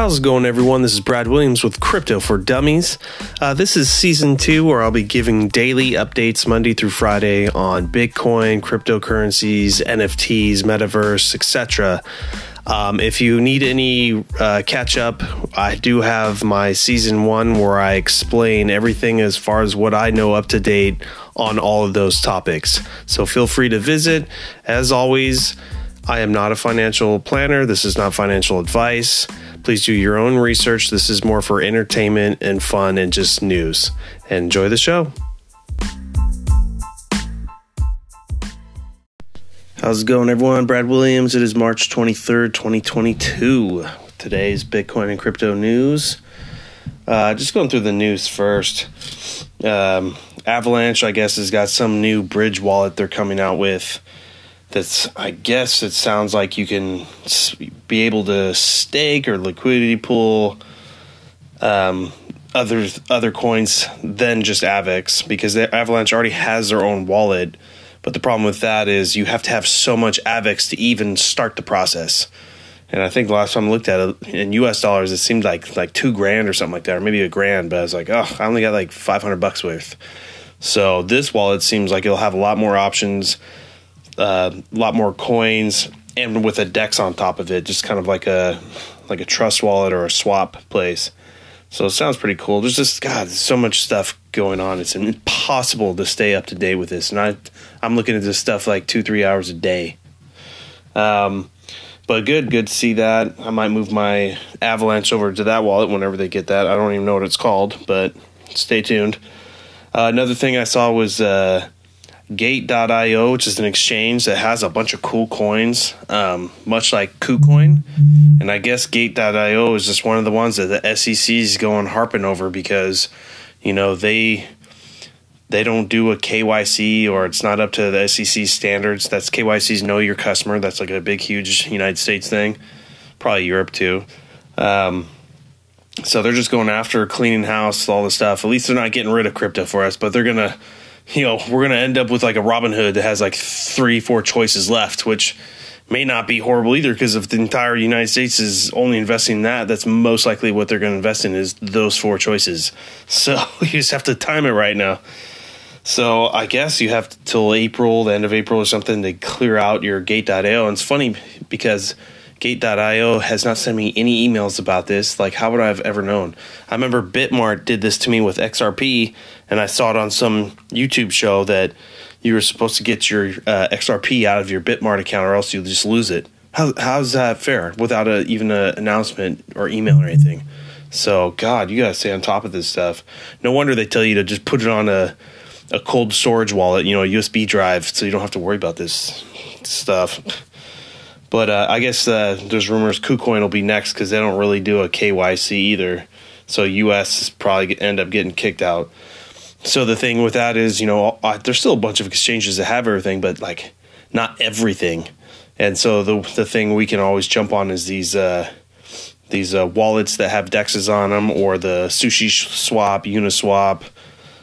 How's it going, everyone? This is Brad Williams with Crypto for Dummies. Uh, this is season two, where I'll be giving daily updates Monday through Friday on Bitcoin, cryptocurrencies, NFTs, metaverse, etc. Um, if you need any uh, catch up, I do have my season one where I explain everything as far as what I know up to date on all of those topics. So feel free to visit. As always, I am not a financial planner. This is not financial advice. Please do your own research. This is more for entertainment and fun and just news. Enjoy the show. How's it going, everyone? Brad Williams. It is March 23rd, 2022. Today's Bitcoin and crypto news. Uh, just going through the news first. Um, Avalanche, I guess, has got some new bridge wallet they're coming out with that's I guess it sounds like you can be able to stake or liquidity pool um, other other coins than just AVAX because Avalanche already has their own wallet. But the problem with that is you have to have so much AVAX to even start the process. And I think the last time I looked at it in U.S. dollars, it seemed like like two grand or something like that, or maybe a grand. But I was like, oh, I only got like five hundred bucks worth. So this wallet seems like it'll have a lot more options a lot more coins and with a dex on top of it, just kind of like a like a trust wallet or a swap place. So it sounds pretty cool. There's just God, there's so much stuff going on. It's impossible to stay up to date with this, and I I'm looking at this stuff like two three hours a day. Um, but good, good to see that. I might move my Avalanche over to that wallet whenever they get that. I don't even know what it's called, but stay tuned. Uh, another thing I saw was uh, Gate.io, which is an exchange that has a bunch of cool coins, um, much like KuCoin. And I guess Gate.io is just one of the ones that the SEC is going harping over because, you know, they they don't do a KYC or it's not up to the SEC standards. That's KYC's know your customer. That's like a big, huge United States thing, probably Europe too. Um, so they're just going after cleaning house, all the stuff. At least they're not getting rid of crypto for us, but they're gonna you know, we're going to end up with like a Robin Hood that has like three, four choices left, which may not be horrible either because if the entire United States is only investing in that, that's most likely what they're going to invest in is those four choices. So you just have to time it right now. So I guess you have till April, the end of April or something, to clear out your Gate.io. And it's funny because Gate.io has not sent me any emails about this. Like, how would I have ever known? I remember Bitmart did this to me with XRP, and I saw it on some YouTube show that you were supposed to get your uh, XRP out of your Bitmart account, or else you'll just lose it. How, how's that fair without a, even an announcement or email or anything? So, God, you got to stay on top of this stuff. No wonder they tell you to just put it on a, a cold storage wallet, you know, a USB drive, so you don't have to worry about this stuff. But uh, I guess uh, there's rumors KuCoin will be next because they don't really do a KYC either. So US is probably end up getting kicked out. So the thing with that is, you know, uh, there's still a bunch of exchanges that have everything, but like not everything. And so the the thing we can always jump on is these uh, these uh, wallets that have dexes on them, or the Sushi Swap, Uniswap,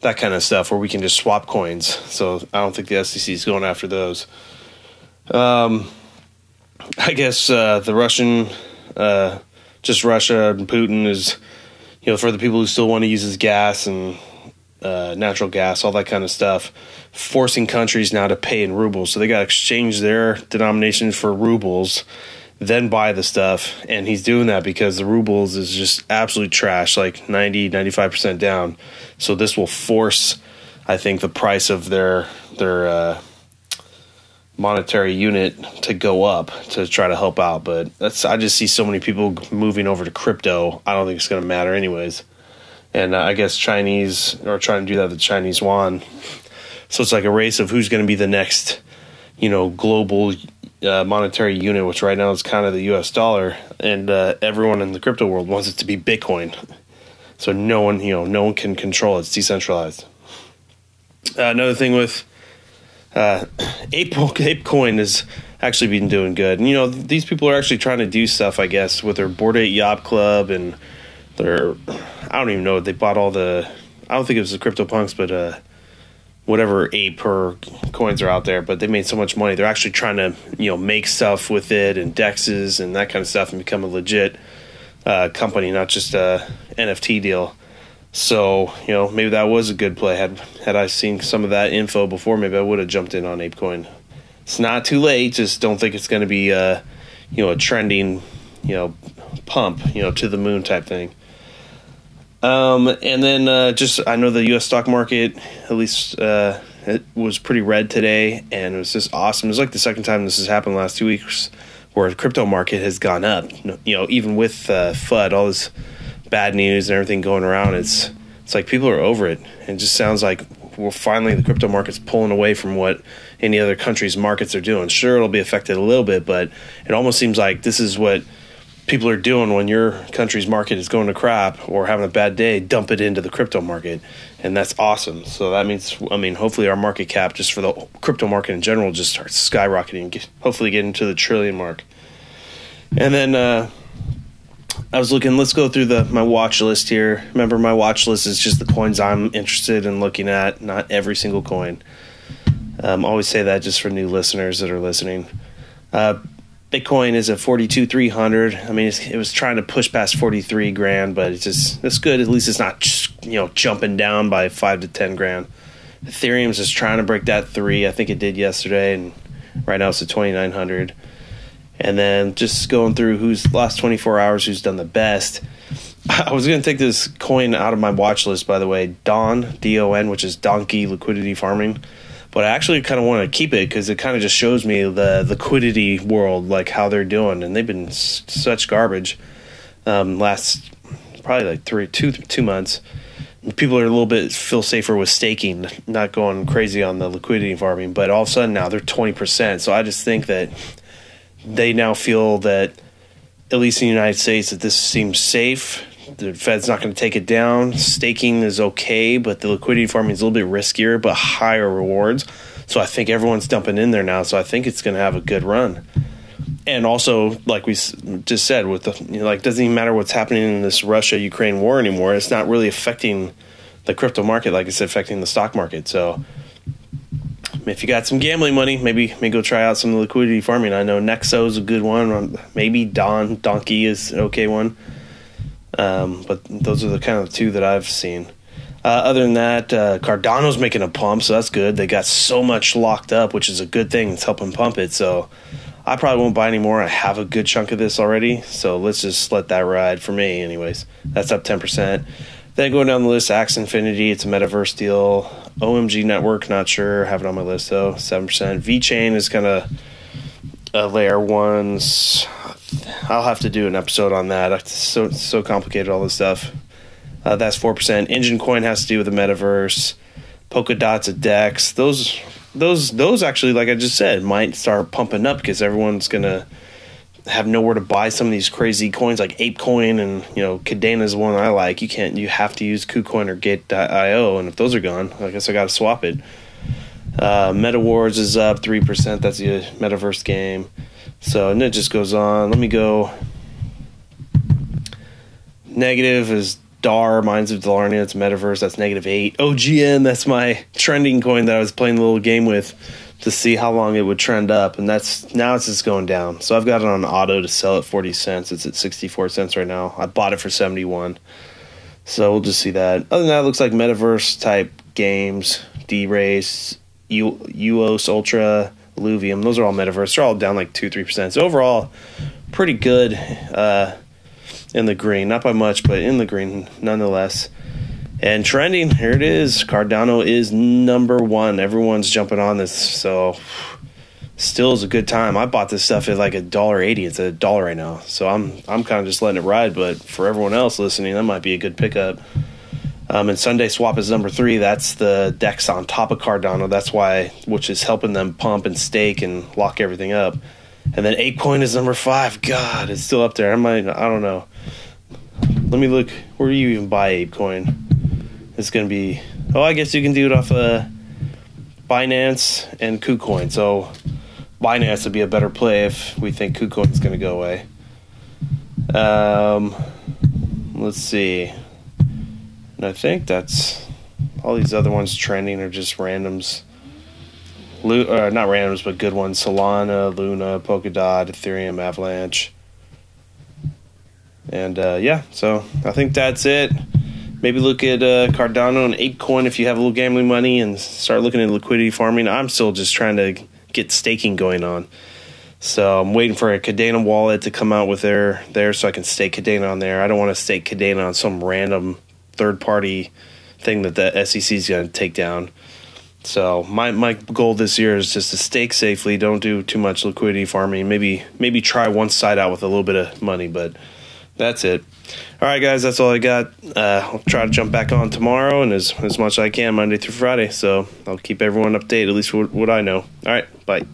that kind of stuff, where we can just swap coins. So I don't think the SEC is going after those. Um, I guess uh, the Russian, uh, just Russia and Putin is, you know, for the people who still want to use his gas and uh, natural gas, all that kind of stuff, forcing countries now to pay in rubles. So they got to exchange their denominations for rubles, then buy the stuff. And he's doing that because the rubles is just absolute trash, like 90, 95% down. So this will force, I think, the price of their, their, uh, monetary unit to go up to try to help out. But that's I just see so many people moving over to crypto. I don't think it's going to matter anyways. And uh, I guess Chinese are trying to do that the Chinese yuan. So it's like a race of who's going to be the next, you know, global uh, monetary unit, which right now is kind of the U.S. dollar, and uh, everyone in the crypto world wants it to be Bitcoin. So no one, you know, no one can control it. It's decentralized. Uh, another thing with uh, Ape ApeCoin has actually been doing good. And you know, these people are actually trying to do stuff, I guess, with their Bored Ape Yacht Club and their I don't even know they bought all the I don't think it was the CryptoPunks, but uh, whatever ape or coins are out there. But they made so much money. They're actually trying to you know make stuff with it and dexes and that kind of stuff and become a legit uh, company, not just a NFT deal. So you know maybe that was a good play. Had had I seen some of that info before, maybe I would have jumped in on ApeCoin. It's not too late. Just don't think it's going to be uh, you know a trending you know pump you know to the moon type thing. Um, and then uh, just I know the U.S. stock market at least uh, it was pretty red today, and it was just awesome. It's like the second time this has happened last two weeks where crypto market has gone up. You know, even with uh, FUD, all this bad news and everything going around, it's it's like people are over it. It just sounds like we're finally the crypto market's pulling away from what any other country's markets are doing. Sure, it'll be affected a little bit, but it almost seems like this is what people are doing when your country's market is going to crap or having a bad day. Dump it into the crypto market, and that's awesome. So that means, I mean, hopefully our market cap just for the crypto market in general just starts skyrocketing. Hopefully, get into the trillion mark. And then uh, I was looking. Let's go through the my watch list here. Remember, my watch list is just the coins I'm interested in looking at, not every single coin. Um, always say that just for new listeners that are listening. Uh, Bitcoin is at forty two three hundred. I mean, it was trying to push past forty three grand, but it's just it's good. At least it's not you know jumping down by five to ten grand. Ethereum's just trying to break that three. I think it did yesterday, and right now it's at twenty nine hundred and then just going through who's last 24 hours who's done the best. I was going to take this coin out of my watch list by the way don don which is donkey liquidity farming. But i actually kind of want to keep it because it kind of just shows me the liquidity world like how they're doing and they've been s- such garbage um, last probably like three two two months. People are a little bit feel safer with staking not going crazy on the liquidity farming but all of a sudden now they're 20% so i just think that they now feel that, at least in the United States, that this seems safe. The Fed's not going to take it down. Staking is okay, but the liquidity farming is a little bit riskier, but higher rewards. So I think everyone's dumping in there now. So I think it's going to have a good run. And also, like we just said, with the you know, like, doesn't even matter what's happening in this Russia Ukraine war anymore. It's not really affecting the crypto market, like it's affecting the stock market. So if you got some gambling money, maybe maybe go try out some liquidity farming. I know Nexo is a good one. Maybe Don Donkey is an okay one. Um, but those are the kind of two that I've seen. Uh, other than that, uh, Cardano's making a pump, so that's good. They got so much locked up, which is a good thing. It's helping pump it. So I probably won't buy any more. I have a good chunk of this already, so let's just let that ride for me. Anyways, that's up ten percent. Then going down the list, Axie Infinity, it's a metaverse deal. OMG Network, not sure. Have it on my list though. Seven percent. VeChain is kind of a layer ones. I'll have to do an episode on that. It's so so complicated all this stuff. Uh, that's four percent. Enjin Coin has to do with the metaverse. Polkadot's a Dex. Those those those actually, like I just said, might start pumping up because everyone's gonna have nowhere to buy some of these crazy coins like ApeCoin and you know Kadena is one I like. You can't. You have to use KuCoin or Gate.io, and if those are gone, I guess I got to swap it. Uh, Meta Wars is up three percent. That's the metaverse game. So and it just goes on. Let me go. Negative is DAR, Mines of Dalarnia. It's metaverse. That's negative eight. OGN. That's my trending coin that I was playing a little game with to see how long it would trend up, and that's now it's just going down. So I've got it on auto to sell at forty cents. It's at sixty four cents right now. I bought it for seventy one. So we'll just see that. Other than that, it looks like metaverse type games, DeRace, U- UOS Ultra, Illuvium. Those are all metaverse. They're all down like two, three percent. So overall, pretty good uh, in the green. Not by much, but in the green nonetheless. And trending, here it is. Cardano is number one. Everyone's jumping on this, so still is a good time. I bought this stuff at like a dollar eighty. It's a dollar right now, so I'm I'm kind of just letting it ride. But for everyone else listening, that might be a good pickup. Um, and SundaeSwap is number three. That's the Dex on top of Cardano. That's why, which is helping them pump and stake and lock everything up. And then ApeCoin is number five. God, it's still up there. I might, I don't know. Let me look. Where do you even buy ApeCoin? It's going to be. Oh, I guess you can do it off uh, Binance and KuCoin. So Binance would be a better play if we think KuCoin is going to go away. Um, let's see. And I think that's all these other ones trending are just randoms. Lu- uh, not randoms, but good ones. Solana, Luna, Polkadot, Ethereum, Avalanche. And uh, yeah, so I think that's it. Maybe look at uh, Cardano and ApeCoin if you have a little gambling money and start looking at liquidity farming. I'm still just trying to get staking going on. So I'm waiting for a Kadena wallet to come out with their there so I can stake Kadena on there. I don't want to stake Kadena on some random third party thing that the SEC is going to take down. So my my goal this year is just to stake safely. Don't do too much liquidity farming. Maybe maybe try one side out with a little bit of money, but that's it. All right, guys, that's all I got. Uh, I'll try to jump back on tomorrow and as as much as I can Monday through Friday. So I'll keep everyone updated, at least what, what I know. All right, bye.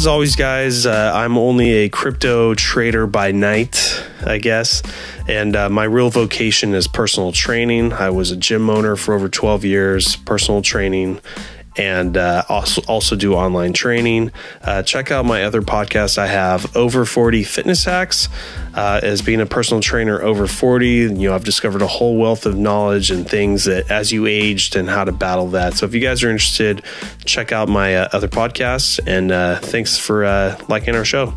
As always, guys, uh, I'm only a crypto trader by night, I guess. And uh, my real vocation is personal training. I was a gym owner for over 12 years, personal training and uh, also also do online training. Uh, check out my other podcast. I have over 40 fitness hacks. Uh, as being a personal trainer over 40, you know I've discovered a whole wealth of knowledge and things that as you aged and how to battle that. So if you guys are interested, check out my uh, other podcasts. And uh, thanks for uh, liking our show.